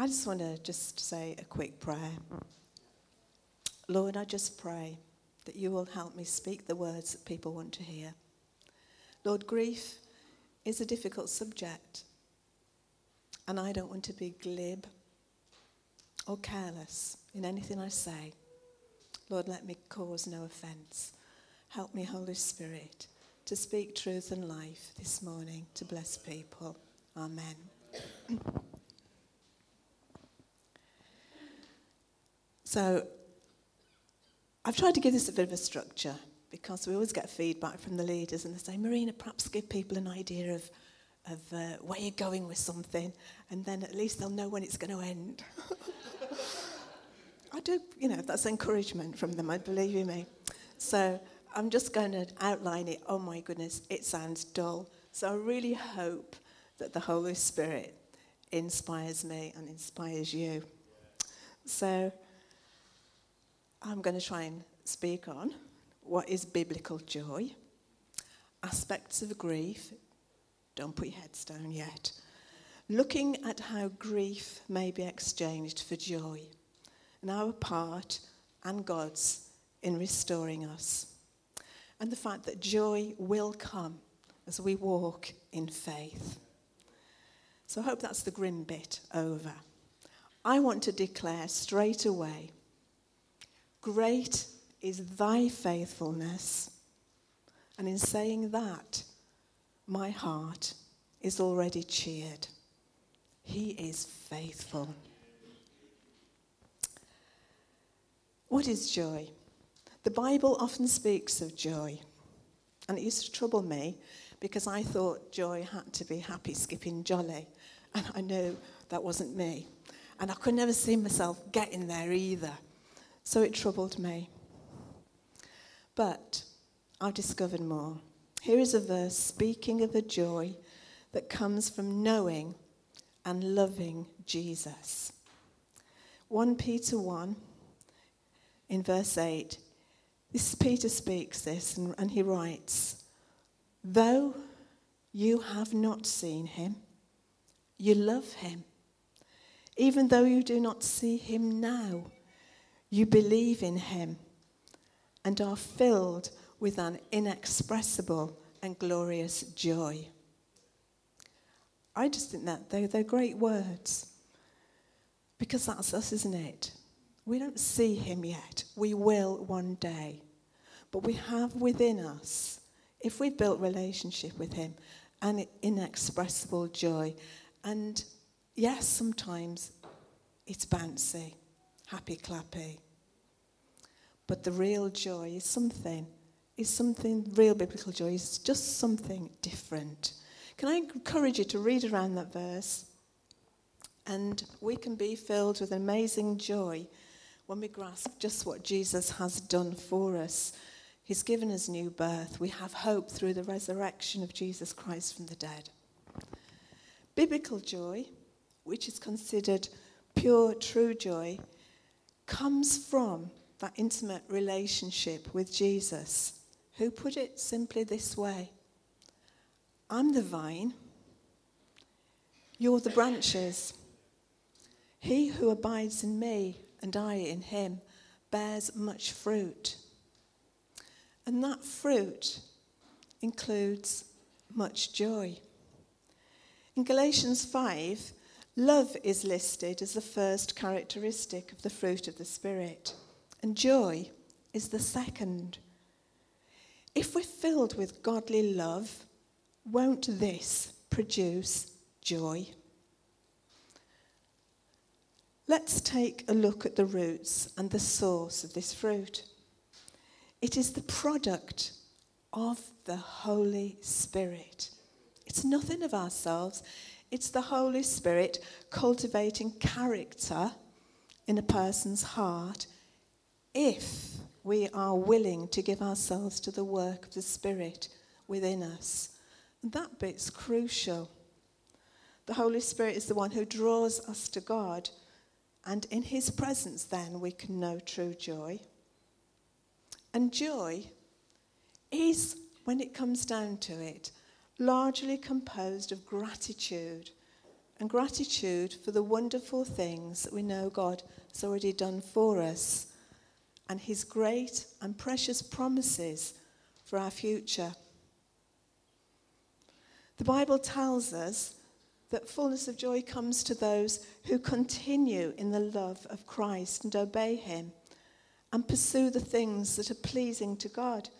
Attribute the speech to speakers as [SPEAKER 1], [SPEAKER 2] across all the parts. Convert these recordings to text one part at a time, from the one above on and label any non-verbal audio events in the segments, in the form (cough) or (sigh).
[SPEAKER 1] I just want to just say a quick prayer. Lord, I just pray that you will help me speak the words that people want to hear. Lord, grief is a difficult subject, and I don't want to be glib or careless in anything I say. Lord, let me cause no offence. Help me, Holy Spirit, to speak truth and life this morning to bless people. Amen. (clears throat) so, I've tried to give this a bit of a structure because we always get feedback from the leaders and they say, Marina, perhaps give people an idea of, of uh, where you're going with something and then at least they'll know when it's going to end. (laughs) I do, you know, that's encouragement from them, I believe you me. So I'm just going to outline it. Oh my goodness, it sounds dull. So I really hope that the Holy Spirit inspires me and inspires you. So I'm going to try and speak on what is biblical joy, aspects of grief. Don't put your heads down yet. Looking at how grief may be exchanged for joy, and our part and God's in restoring us, and the fact that joy will come as we walk in faith. So I hope that's the grim bit over. I want to declare straight away Great is thy faithfulness. And in saying that, my heart is already cheered. He is faithful. What is joy? The Bible often speaks of joy. And it used to trouble me because I thought joy had to be happy, skipping, jolly. And I knew that wasn't me. And I could never see myself getting there either. So it troubled me. But I've discovered more. Here is a verse speaking of the joy that comes from knowing and loving Jesus. 1 Peter 1 in verse 8. This Peter speaks this and, and he writes, Though you have not seen him, you love him. Even though you do not see him now, you believe in him and are filled with an inexpressible and glorious joy. I just think that they're, they're great words because that's us, isn't it? We don't see him yet. We will one day. But we have within us, if we've built relationship with him, an inexpressible joy. And yes, sometimes it's bouncy happy clappy. But the real joy is something, is something, real biblical joy is just something different. Can I encourage you to read around that verse? And we can be filled with amazing joy when we grasp just what Jesus has done for us. He's given us new birth. We have hope through the resurrection of Jesus Christ from the dead. Biblical joy, which is considered pure, true joy, comes from that intimate relationship with Jesus, who put it simply this way I'm the vine, you're the branches. He who abides in me and I in him bears much fruit. And that fruit includes much joy. In Galatians 5, Love is listed as the first characteristic of the fruit of the Spirit, and joy is the second. If we're filled with godly love, won't this produce joy? Let's take a look at the roots and the source of this fruit. It is the product of the Holy Spirit. It's nothing of ourselves. It's the Holy Spirit cultivating character in a person's heart if we are willing to give ourselves to the work of the Spirit within us. That bit's crucial. The Holy Spirit is the one who draws us to God, and in His presence, then, we can know true joy. And joy is, when it comes down to it, largely composed of gratitude and gratitude for the wonderful things that we know God has already done for us and his great and precious promises for our future. The Bible tells us that fullness of joy comes to those who continue in the love of Christ and obey him and pursue the things that are pleasing to God.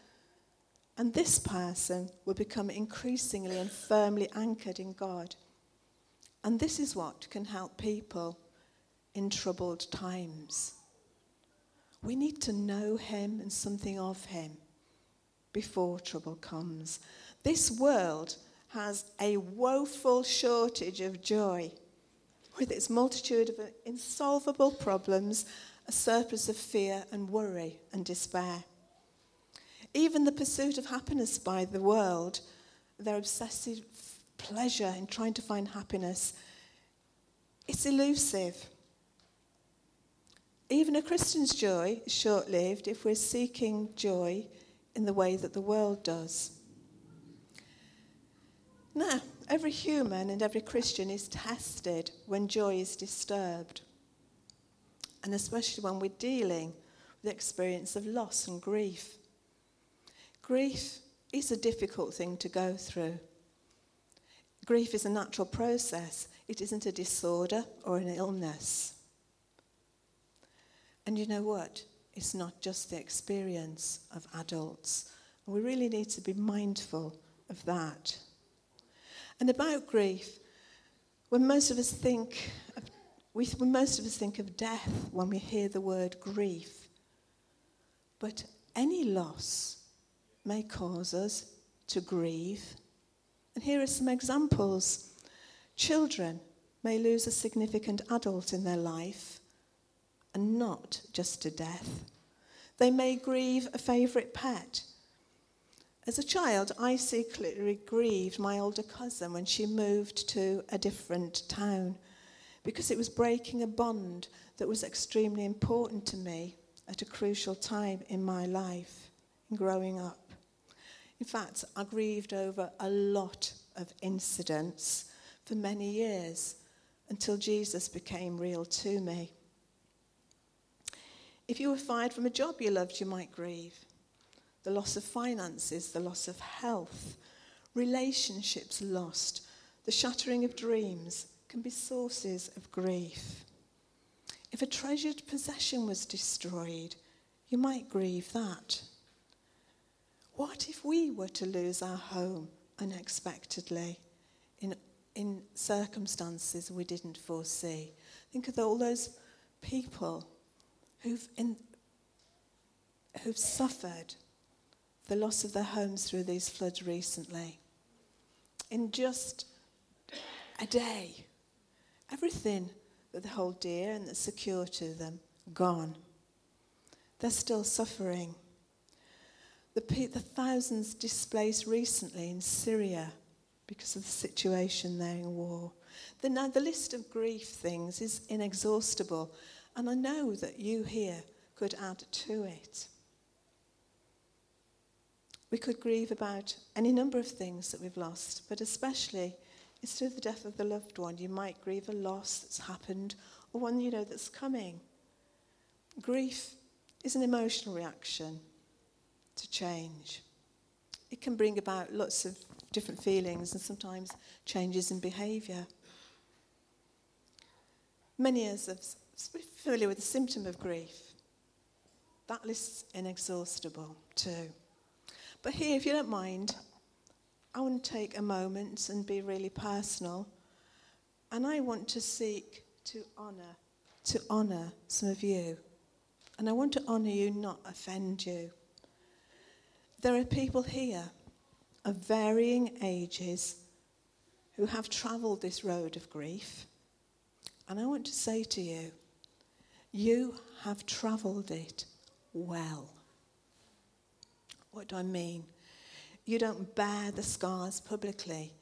[SPEAKER 1] And this person will become increasingly and firmly anchored in God. And this is what can help people in troubled times. We need to know Him and something of Him before trouble comes. This world has a woeful shortage of joy, with its multitude of insolvable problems, a surplus of fear and worry and despair. Even the pursuit of happiness by the world, their obsessive pleasure in trying to find happiness, it's elusive. Even a Christian's joy is short lived if we're seeking joy in the way that the world does. Now, every human and every Christian is tested when joy is disturbed, and especially when we're dealing with the experience of loss and grief. Grief is a difficult thing to go through. Grief is a natural process, it isn't a disorder or an illness. And you know what? It's not just the experience of adults. We really need to be mindful of that. And about grief, when most of us think of, we, when most of us think of death when we hear the word grief, but any loss may cause us to grieve. And here are some examples. Children may lose a significant adult in their life and not just to death. They may grieve a favourite pet. As a child, I secretly grieved my older cousin when she moved to a different town because it was breaking a bond that was extremely important to me at a crucial time in my life, in growing up. In fact, I grieved over a lot of incidents for many years until Jesus became real to me. If you were fired from a job you loved, you might grieve. The loss of finances, the loss of health, relationships lost, the shattering of dreams can be sources of grief. If a treasured possession was destroyed, you might grieve that. What if we were to lose our home unexpectedly in, in circumstances we didn't foresee? Think of all those people who've, in, who've suffered the loss of their homes through these floods recently. In just a day, everything that they hold dear and that's secure to them, gone. They're still suffering. The, the thousands displaced recently in Syria because of the situation there in war. The, now, the list of grief things is inexhaustible, and I know that you here could add to it. We could grieve about any number of things that we've lost, but especially instead of the death of the loved one. You might grieve a loss that's happened or one you know that's coming. Grief is an emotional reaction to change. It can bring about lots of different feelings and sometimes changes in behaviour. Many of us are familiar with the symptom of grief. That list's inexhaustible too. But here, if you don't mind, I want to take a moment and be really personal. And I want to seek to honour, to honour some of you. And I want to honour you, not offend you. There are people here of varying ages who have travelled this road of grief. And I want to say to you, you have travelled it well. What do I mean? You don't bear the scars publicly,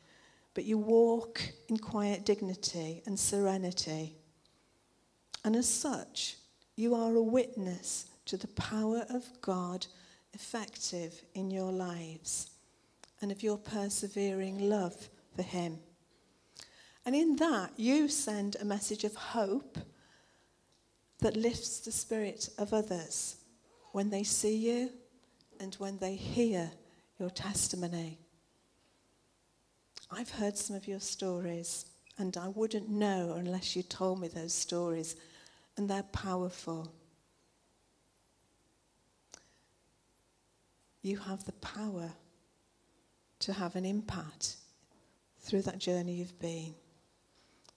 [SPEAKER 1] but you walk in quiet dignity and serenity. And as such, you are a witness to the power of God effective in your lives and of your persevering love for Him. And in that, you send a message of hope that lifts the spirit of others when they see you and when they hear your testimony. I've heard some of your stories, and I wouldn't know unless you told me those stories, and they're powerful. You have the power to have an impact through that journey you've been.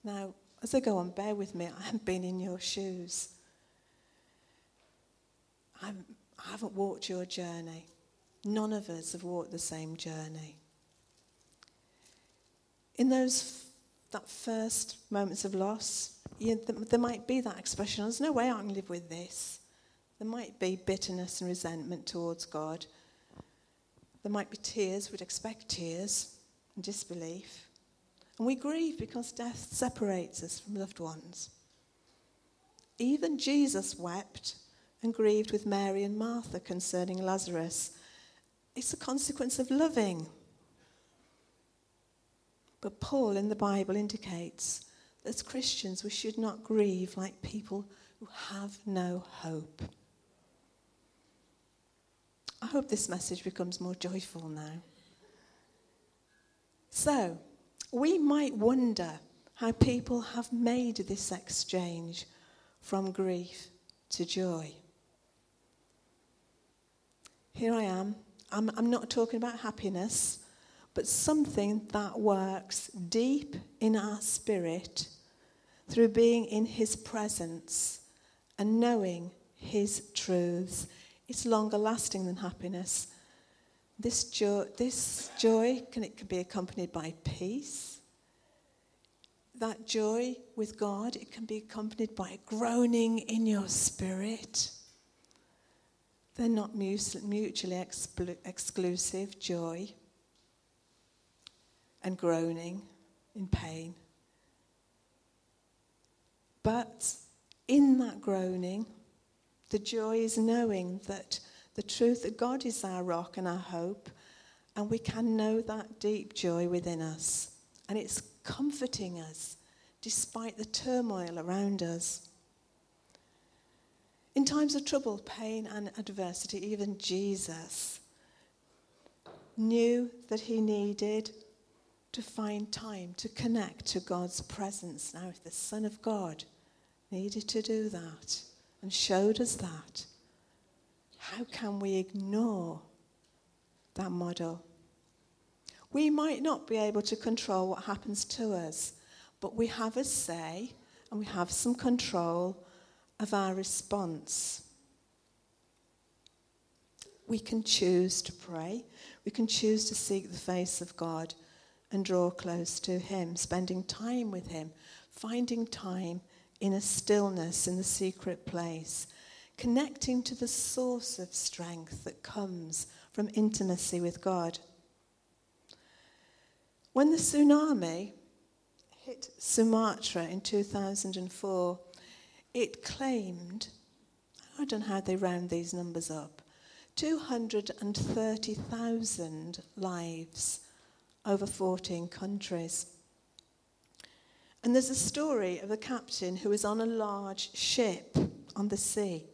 [SPEAKER 1] Now, as I go on, bear with me, I haven't been in your shoes. I'm, I haven't walked your journey. None of us have walked the same journey. In those that first moments of loss, you, there might be that expression, there's no way I can live with this. There might be bitterness and resentment towards God. There might be tears, we'd expect tears and disbelief. And we grieve because death separates us from loved ones. Even Jesus wept and grieved with Mary and Martha concerning Lazarus. It's a consequence of loving. But Paul in the Bible indicates that as Christians we should not grieve like people who have no hope. I hope this message becomes more joyful now. So, we might wonder how people have made this exchange from grief to joy. Here I am. I'm, I'm not talking about happiness, but something that works deep in our spirit through being in His presence and knowing His truths. It's longer lasting than happiness. This joy, this joy can, it can be accompanied by peace. That joy with God, it can be accompanied by groaning in your spirit. They're not mutually exclusive joy and groaning in pain. But in that groaning, the joy is knowing that the truth that God is our rock and our hope, and we can know that deep joy within us. And it's comforting us despite the turmoil around us. In times of trouble, pain, and adversity, even Jesus knew that he needed to find time to connect to God's presence. Now, if the Son of God needed to do that and showed us that, how can we ignore that model? We might not be able to control what happens to us, but we have a say and we have some control of our response. We can choose to pray, we can choose to seek the face of God and draw close to Him, spending time with Him, finding time in a stillness in the secret place connecting to the source of strength that comes from intimacy with God. When the tsunami hit Sumatra in 2004, it claimed, I don't know how they round these numbers up, 230,000 lives over 14 countries. And there's a story of a captain who was on a large ship on the sea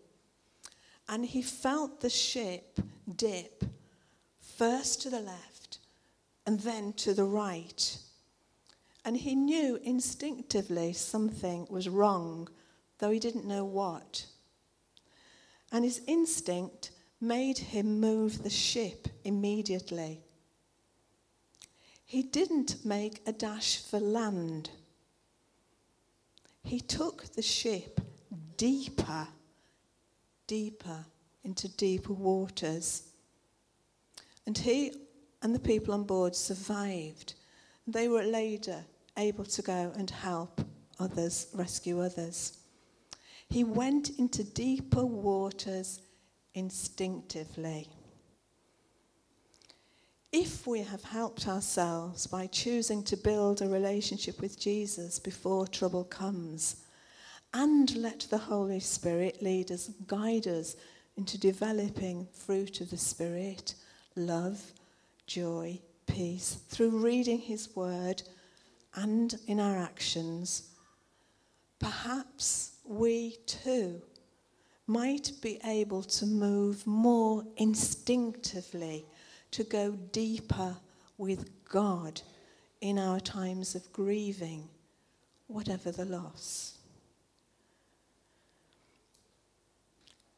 [SPEAKER 1] and he felt the ship dip first to the left and then to the right. And he knew instinctively something was wrong, though he didn't know what. And his instinct made him move the ship immediately. He didn't make a dash for land. He took the ship deeper deeper into deeper waters. And he and the people on board survived. They were later able to go and help others, rescue others. He went into deeper waters instinctively. If we have helped ourselves by choosing to build a relationship with Jesus before trouble comes, and let the Holy Spirit lead us, guide us into developing fruit of the Spirit love, joy, peace through reading His Word and in our actions, perhaps we too might be able to move more instinctively to go deeper with God in our times of grieving, whatever the loss.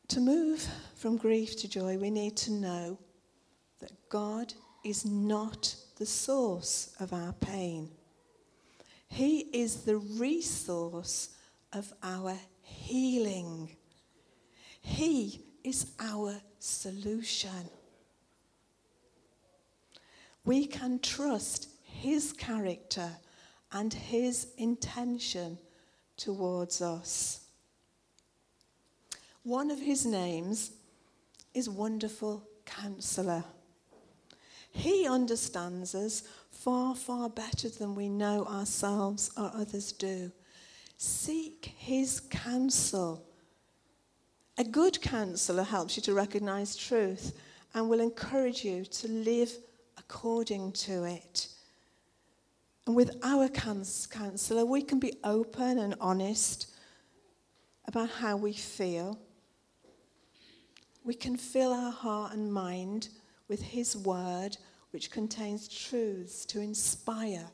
[SPEAKER 1] To move from grief to joy, we need to know that God is not the source of our pain. He is the resource of our healing. He is our solution. We can trust His character and His intention towards us. One of His names is Wonderful Counselor. He understands us far, far better than we know ourselves or others do. Seek his counsel. A good counselor helps you to recognize truth and will encourage you to live according to it. And with our counselor, we can be open and honest about how we feel. We can fill our heart and mind with His Word, which contains truths to inspire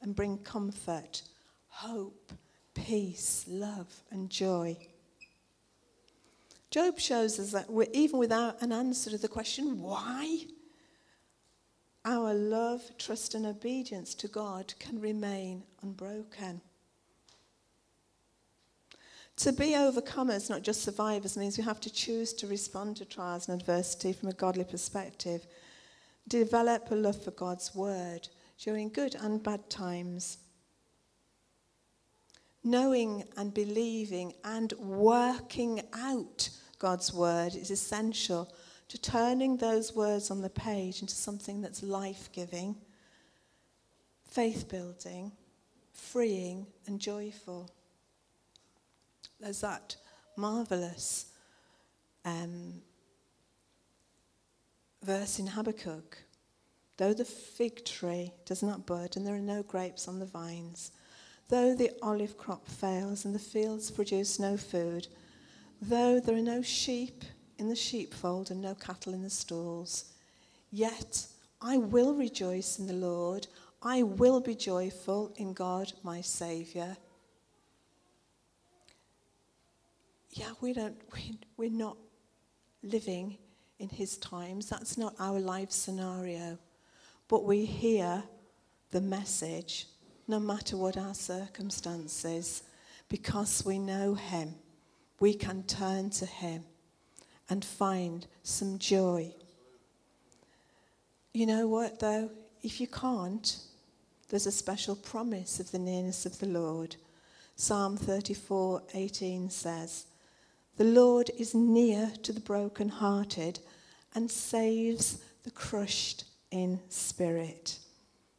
[SPEAKER 1] and bring comfort, hope, peace, love, and joy. Job shows us that even without an answer to the question, why? Our love, trust, and obedience to God can remain unbroken. To be overcomers, not just survivors, means we have to choose to respond to trials and adversity from a godly perspective. Develop a love for God's word during good and bad times. Knowing and believing and working out God's word is essential to turning those words on the page into something that's life giving, faith building, freeing, and joyful. There's that marvelous um, verse in Habakkuk. Though the fig tree does not bud and there are no grapes on the vines, though the olive crop fails and the fields produce no food, though there are no sheep in the sheepfold and no cattle in the stalls, yet I will rejoice in the Lord. I will be joyful in God my Saviour. yeah, we don't, (laughs) we, we're not living in his times. That's not our life scenario. But we hear the message no matter what our circumstances, because we know him. We can turn to him and find some joy. You know what, though? If you can't, there's a special promise of the nearness of the Lord. Psalm 34 18 says, the Lord is near to the brokenhearted and saves the crushed in spirit.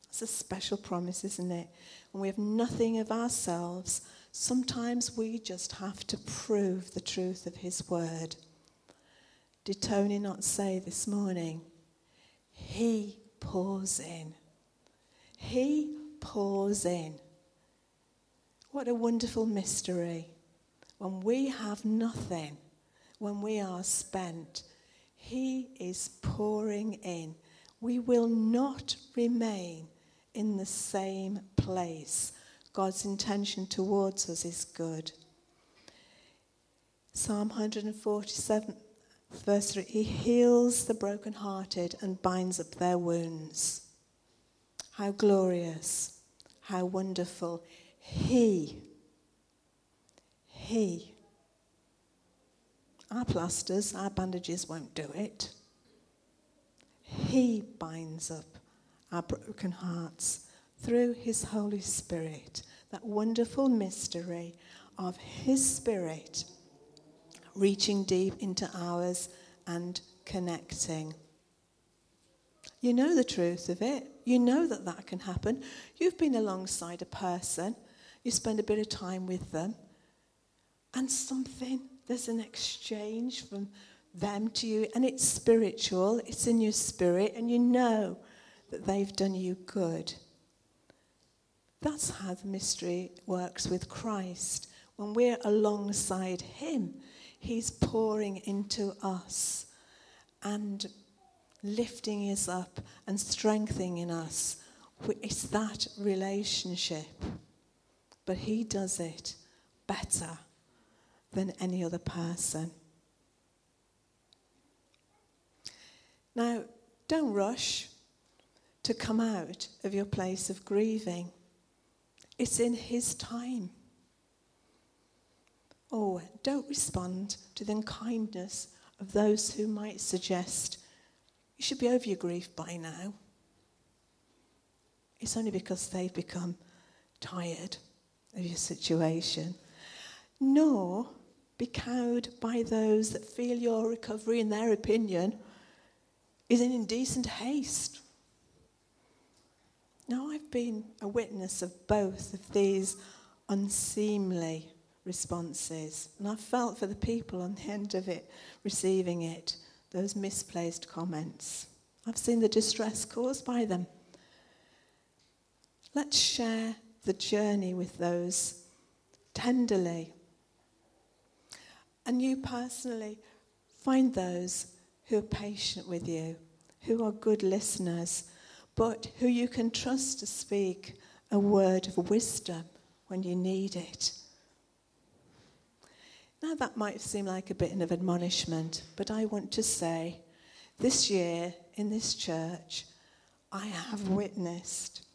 [SPEAKER 1] It's a special promise, isn't it? When we have nothing of ourselves, sometimes we just have to prove the truth of His word. Did Tony not say this morning? He pours in. He pours in. What a wonderful mystery when we have nothing, when we are spent, He is pouring in. We will not remain in the same place. God's intention towards us is good. Psalm 147, verse 3 He heals the brokenhearted and binds up their wounds. How glorious, how wonderful. He he. Our plasters, our bandages won't do it. He binds up our broken hearts through His Holy Spirit, that wonderful mystery of His Spirit reaching deep into ours and connecting. You know the truth of it. You know that that can happen. You've been alongside a person, you spend a bit of time with them, and something, there's an exchange from them to you, and it's spiritual, it's in your spirit, and you know that they've done you good. That's how the mystery works with Christ. When we're alongside Him, He's pouring into us and lifting us up and strengthening us. It's that relationship. But He does it better than any other person. Now, don't rush to come out of your place of grieving. It's in His time. Oh, don't respond to the unkindness of those who might suggest you should be over your grief by now. It's only because they've become tired of your situation. Nor be cowed by those that feel your recovery, in their opinion, is in indecent haste. Now, I've been a witness of both of these unseemly responses, and I've felt for the people on the end of it receiving it, those misplaced comments. I've seen the distress caused by them. Let's share the journey with those tenderly. And you personally, find those who are patient with you, who are good listeners but who you can trust to speak a word of wisdom when you need it. Now, that might seem like a bit of admonishment, but I want to say this year in this church, I have witnessed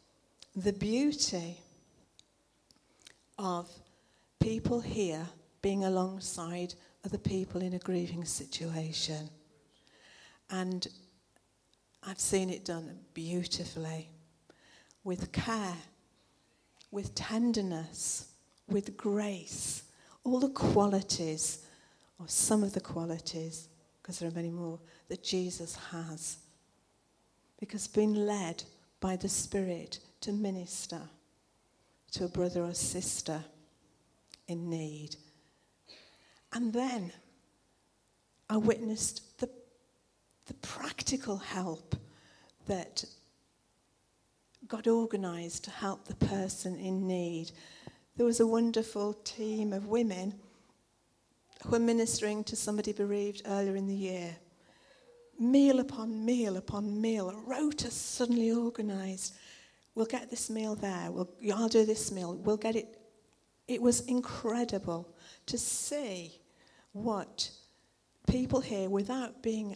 [SPEAKER 1] the beauty of people here being alongside other people in a grieving situation. And I've seen it done beautifully with care, with tenderness, with grace, all the qualities, or some of the qualities, because there are many more, that Jesus has. Because being led by the Spirit to minister to a brother or sister in need. And then I witnessed the the practical help that God organised to help the person in need. There was a wonderful team of women who were ministering to somebody bereaved earlier in the year. Meal upon meal upon meal, a rota suddenly organised. We'll get this meal there. We'll, I'll do this meal. We'll get it. It was incredible to see what people here, without being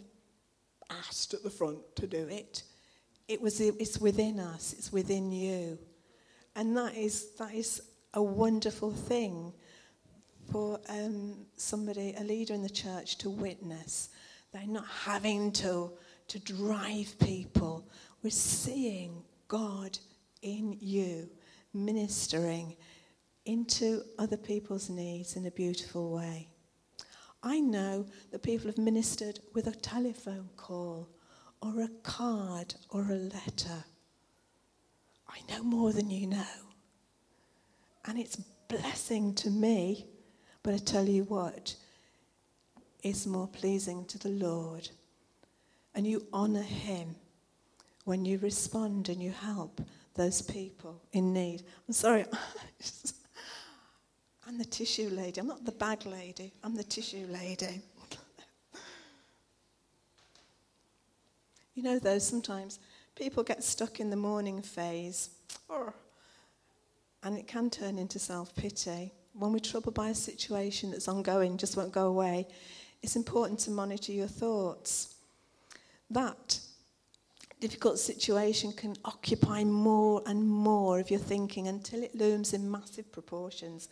[SPEAKER 1] asked at the front to do it. It was, it's within us, it's within you. And that is, that is a wonderful thing for um, somebody, a leader in the church, to witness. They're not having to, to drive people. We're seeing God in you, ministering into other people's needs in a beautiful way. I know that people have ministered with a telephone call or a card or a letter. I know more than you know. And it's blessing to me, but I tell you what, it's more pleasing to the Lord. And you honor him when you respond and you help those people in need. I'm sorry. (laughs) I'm the tissue lady. I'm not the bag lady. I'm the tissue lady. (laughs) you know, though, sometimes people get stuck in the mourning phase, or, and it can turn into self pity. When we're troubled by a situation that's ongoing, just won't go away, it's important to monitor your thoughts. That difficult situation can occupy more and more of your thinking until it looms in massive proportions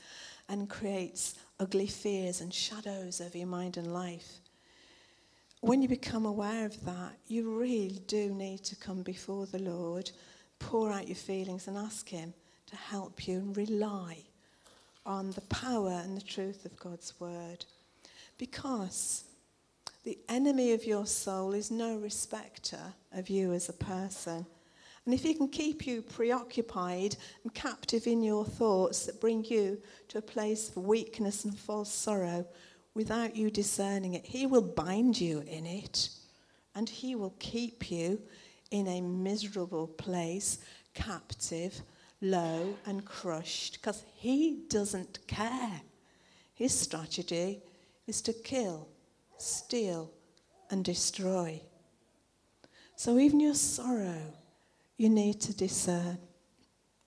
[SPEAKER 1] and creates ugly fears and shadows over your mind and life. When you become aware of that, you really do need to come before the Lord, pour out your feelings, and ask Him to help you and rely on the power and the truth of God's word. Because the enemy of your soul is no respecter of you as a person. And if he can keep you preoccupied and captive in your thoughts that bring you to a place of weakness and false sorrow without you discerning it, he will bind you in it and he will keep you in a miserable place, captive, low and crushed because he doesn't care. His strategy is to kill, steal, and destroy. So even your sorrow, you need to discern.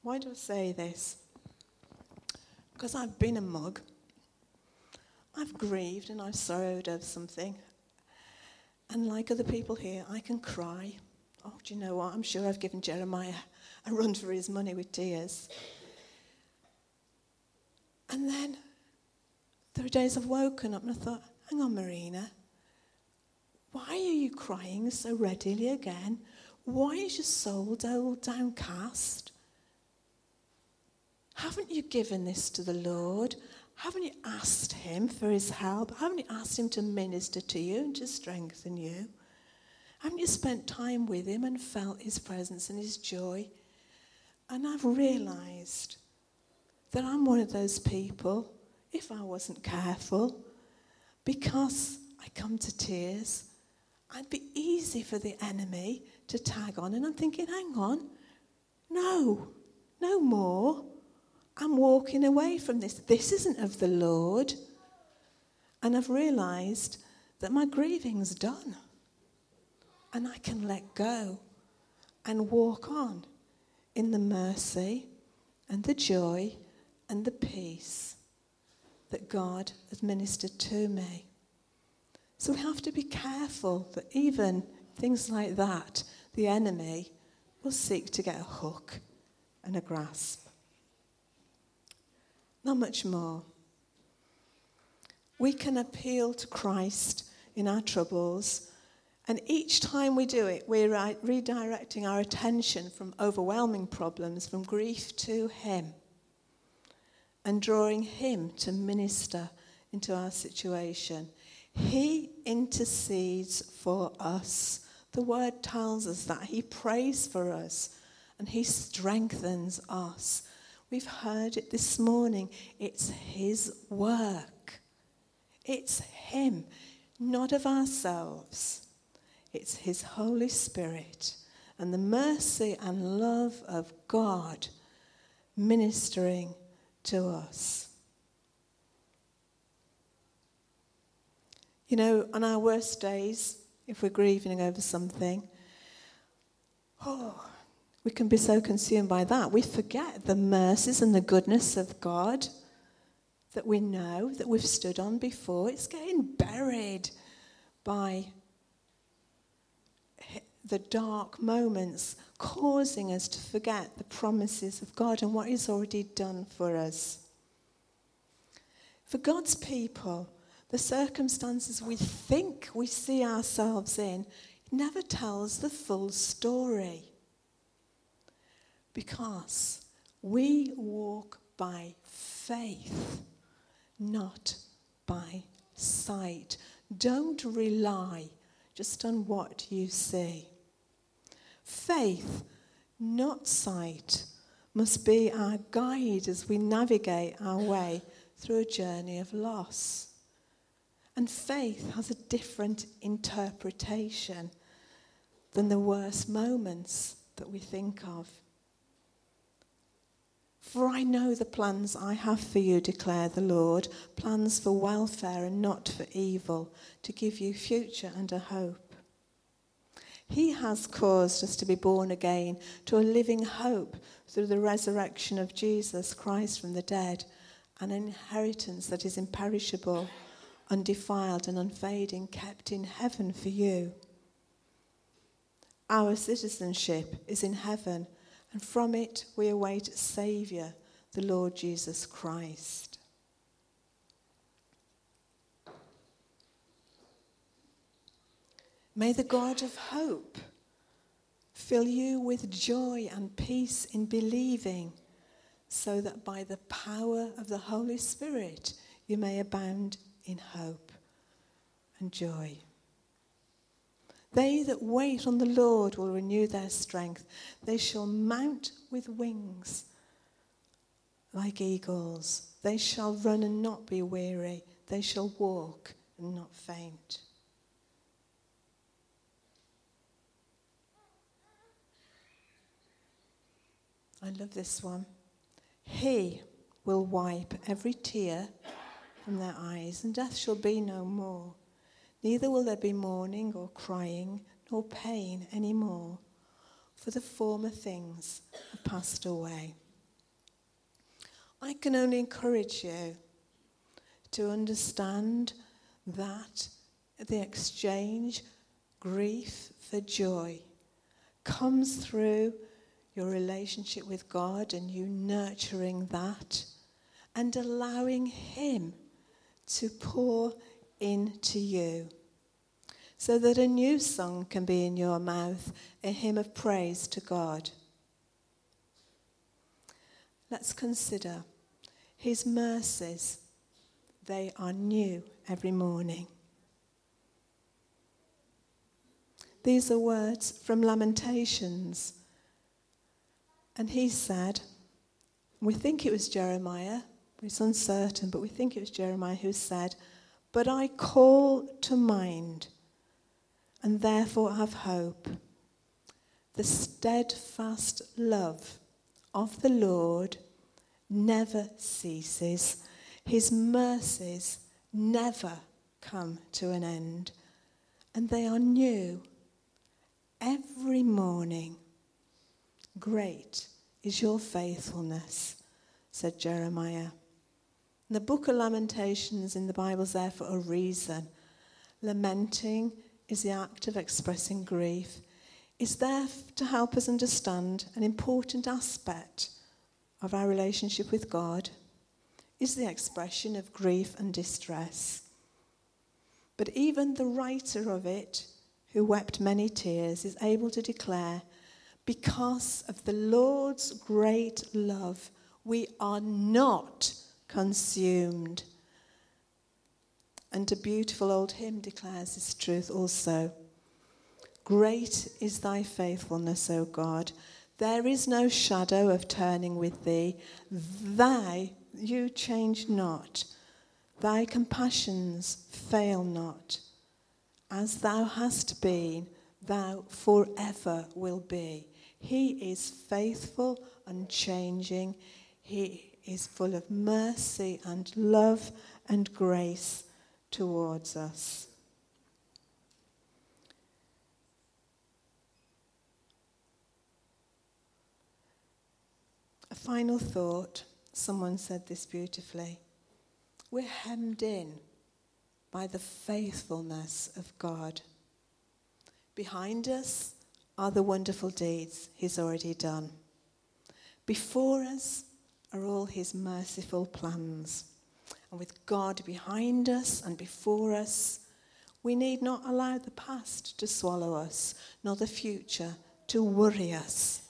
[SPEAKER 1] Why do I say this? Because I've been a mug. I've grieved and I've sorrowed over something. And like other people here, I can cry. Oh, do you know what? I'm sure I've given Jeremiah a run for his money with tears. And then there are days I've woken up and I thought, hang on, Marina, why are you crying so readily again? Why is your soul all downcast? Haven't you given this to the Lord? Haven't you asked Him for His help? Haven't you asked Him to minister to you and to strengthen you? Haven't you spent time with Him and felt His presence and His joy? And I've realized that I'm one of those people, if I wasn't careful, because I come to tears, I'd be easy for the enemy to tag on. And I'm thinking, hang on, no, no more. I'm walking away from this. This isn't of the Lord. And I've realized that my grieving's done. And I can let go and walk on in the mercy and the joy and the peace that God has ministered to me. So we have to be careful that even things like that, the enemy will seek to get a hook and a grasp. Not much more. We can appeal to Christ in our troubles, and each time we do it, we're redirecting our attention from overwhelming problems, from grief to Him, and drawing Him to minister into our situation. He intercedes for us. The word tells us that He prays for us and He strengthens us. We've heard it this morning. It's His work, it's Him, not of ourselves. It's His Holy Spirit and the mercy and love of God ministering to us. You know, on our worst days, if we're grieving over something, oh, we can be so consumed by that. We forget the mercies and the goodness of God that we know, that we've stood on before. It's getting buried by the dark moments, causing us to forget the promises of God and what He's already done for us. For God's people, the circumstances we think we see ourselves in never tells the full story. Because we walk by faith, not by sight. Don't rely just on what you see. Faith, not sight, must be our guide as we navigate our way through a journey of loss. And faith has a different interpretation than the worst moments that we think of. For I know the plans I have for you, declare the Lord plans for welfare and not for evil, to give you future and a hope. He has caused us to be born again to a living hope through the resurrection of Jesus Christ from the dead, an inheritance that is imperishable, undefiled, and unfading, kept in heaven for you. Our citizenship is in heaven and from it we await a Saviour, the Lord Jesus Christ. May the God of hope fill you with joy and peace in believing, so that by the power of the Holy Spirit you may abound in hope and joy. They that wait on the Lord will renew their strength. They shall mount with wings like eagles. They shall run and not be weary. They shall walk and not faint. I love this one. He will wipe every tear from their eyes, and death shall be no more. Neither will there be mourning or crying nor pain any more, for the former things have passed away. I can only encourage you to understand that the exchange, grief for joy, comes through your relationship with God and you nurturing that and allowing Him to pour into you so that a new song can be in your mouth, a hymn of praise to God. Let's consider His mercies. They are new every morning. These are words from Lamentations. And he said, we think it was Jeremiah, it's uncertain, but we think it was Jeremiah who said, But I call to mind and therefore have hope. The steadfast love of the Lord never ceases, his mercies never come to an end, and they are new every morning. Great is your faithfulness, said Jeremiah. The book of Lamentations in the Bible is there for a reason. Lamenting is the act of expressing grief. It's there to help us understand an important aspect of our relationship with God is the expression of grief and distress. But even the writer of it, who wept many tears, is able to declare, because of the Lord's great love, we are not consumed. And a beautiful old hymn declares this truth also. Great is thy faithfulness, O God. There is no shadow of turning with thee. Thy, you change not. Thy compassions fail not. As thou hast been, thou forever will be. He is faithful, unchanging. He is full of mercy and love and grace towards us. A final thought someone said this beautifully. We're hemmed in by the faithfulness of God. Behind us are the wonderful deeds He's already done. Before us are all his merciful plans. And with God behind us and before us, we need not allow the past to swallow us, nor the future to worry us.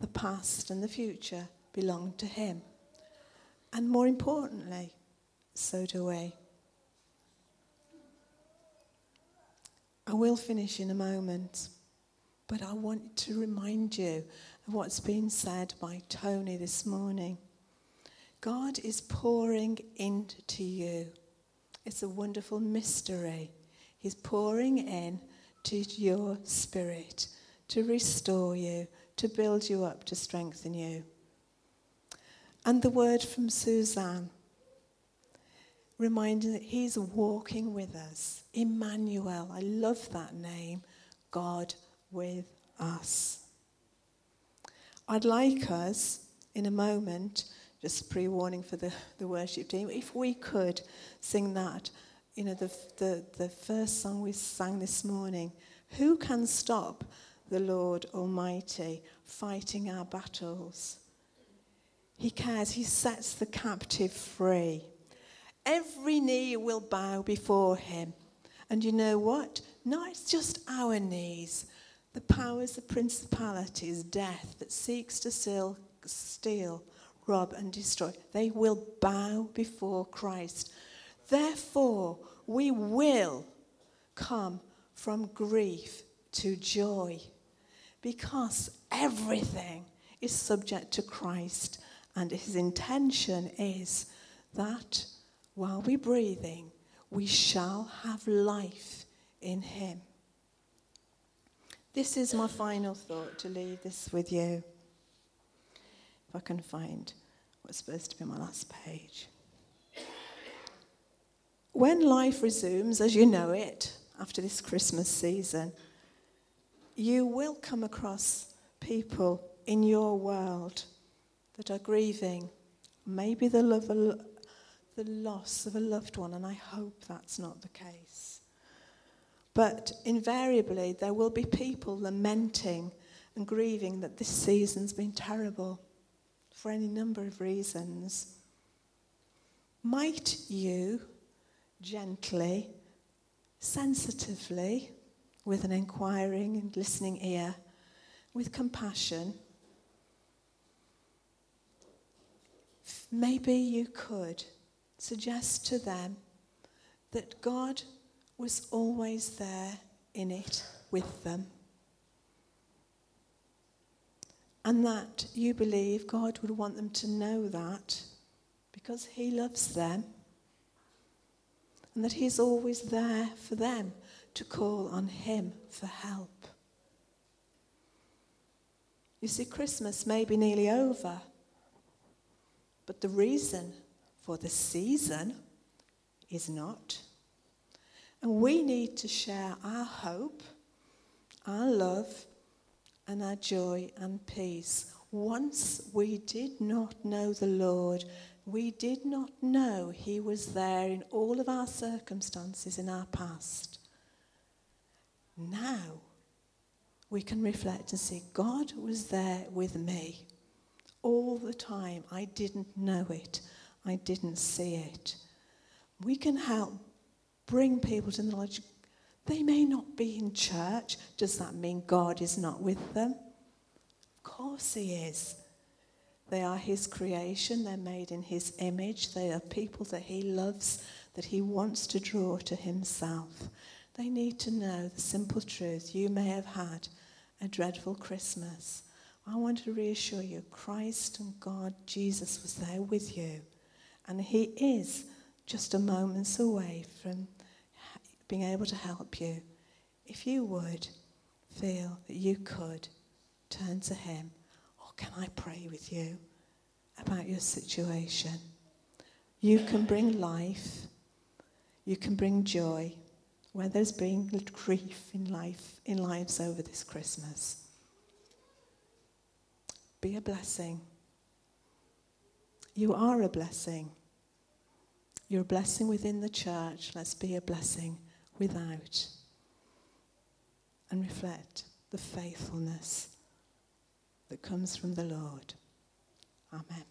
[SPEAKER 1] The past and the future belong to Him. And more importantly, so do we. I will finish in a moment, but I want to remind you of what's been said by Tony this morning. God is pouring into you. It's a wonderful mystery. He's pouring in to your spirit to restore you, to build you up, to strengthen you. And the word from Suzanne, reminding that He's walking with us. Emmanuel, I love that name. God with us. I'd like us, in a moment, just pre warning for the, the worship team, if we could sing that, you know, the, the, the first song we sang this morning. Who can stop the Lord Almighty fighting our battles? He cares, He sets the captive free. Every knee will bow before Him. And you know what? Not just our knees, the powers, the principalities, death that seeks to steal, steal, rob, and destroy, they will bow before Christ. Therefore, we will come from grief to joy because everything is subject to Christ, and his intention is that while we're breathing, we shall have life in him. This is my final thought to leave this with you. If I can find what's supposed to be my last page. When life resumes as you know it after this Christmas season, you will come across people in your world that are grieving maybe the, love, the loss of a loved one, and I hope that's not the case. But invariably, there will be people lamenting and grieving that this season's been terrible for any number of reasons. Might you gently, sensitively, with an inquiring and listening ear, with compassion, maybe you could suggest to them that God was always there in it with them. And that you believe God would want them to know that because He loves them and that He's always there for them to call on Him for help. You see, Christmas may be nearly over, but the reason for the season is not. And we need to share our hope, our love, and our joy and peace. Once we did not know the Lord, we did not know He was there in all of our circumstances in our past. Now we can reflect and see God was there with me all the time. I didn't know it, I didn't see it. We can help bring people to the knowledge. They may not be in church. Does that mean God is not with them? Of course, He is. They are His creation, they're made in His image, they are people that He loves, that He wants to draw to Himself. They need to know the simple truth. You may have had a dreadful Christmas. I want to reassure you Christ and God, Jesus, was there with you. And He is just a moments away from being able to help you. If you would feel that you could turn to Him, or can I pray with you about your situation? You can bring life, you can bring joy where there's been grief in life in lives over this Christmas. Be a blessing. You are a blessing. You're a blessing within the church. Let's be a blessing without. And reflect the faithfulness that comes from the Lord. Amen.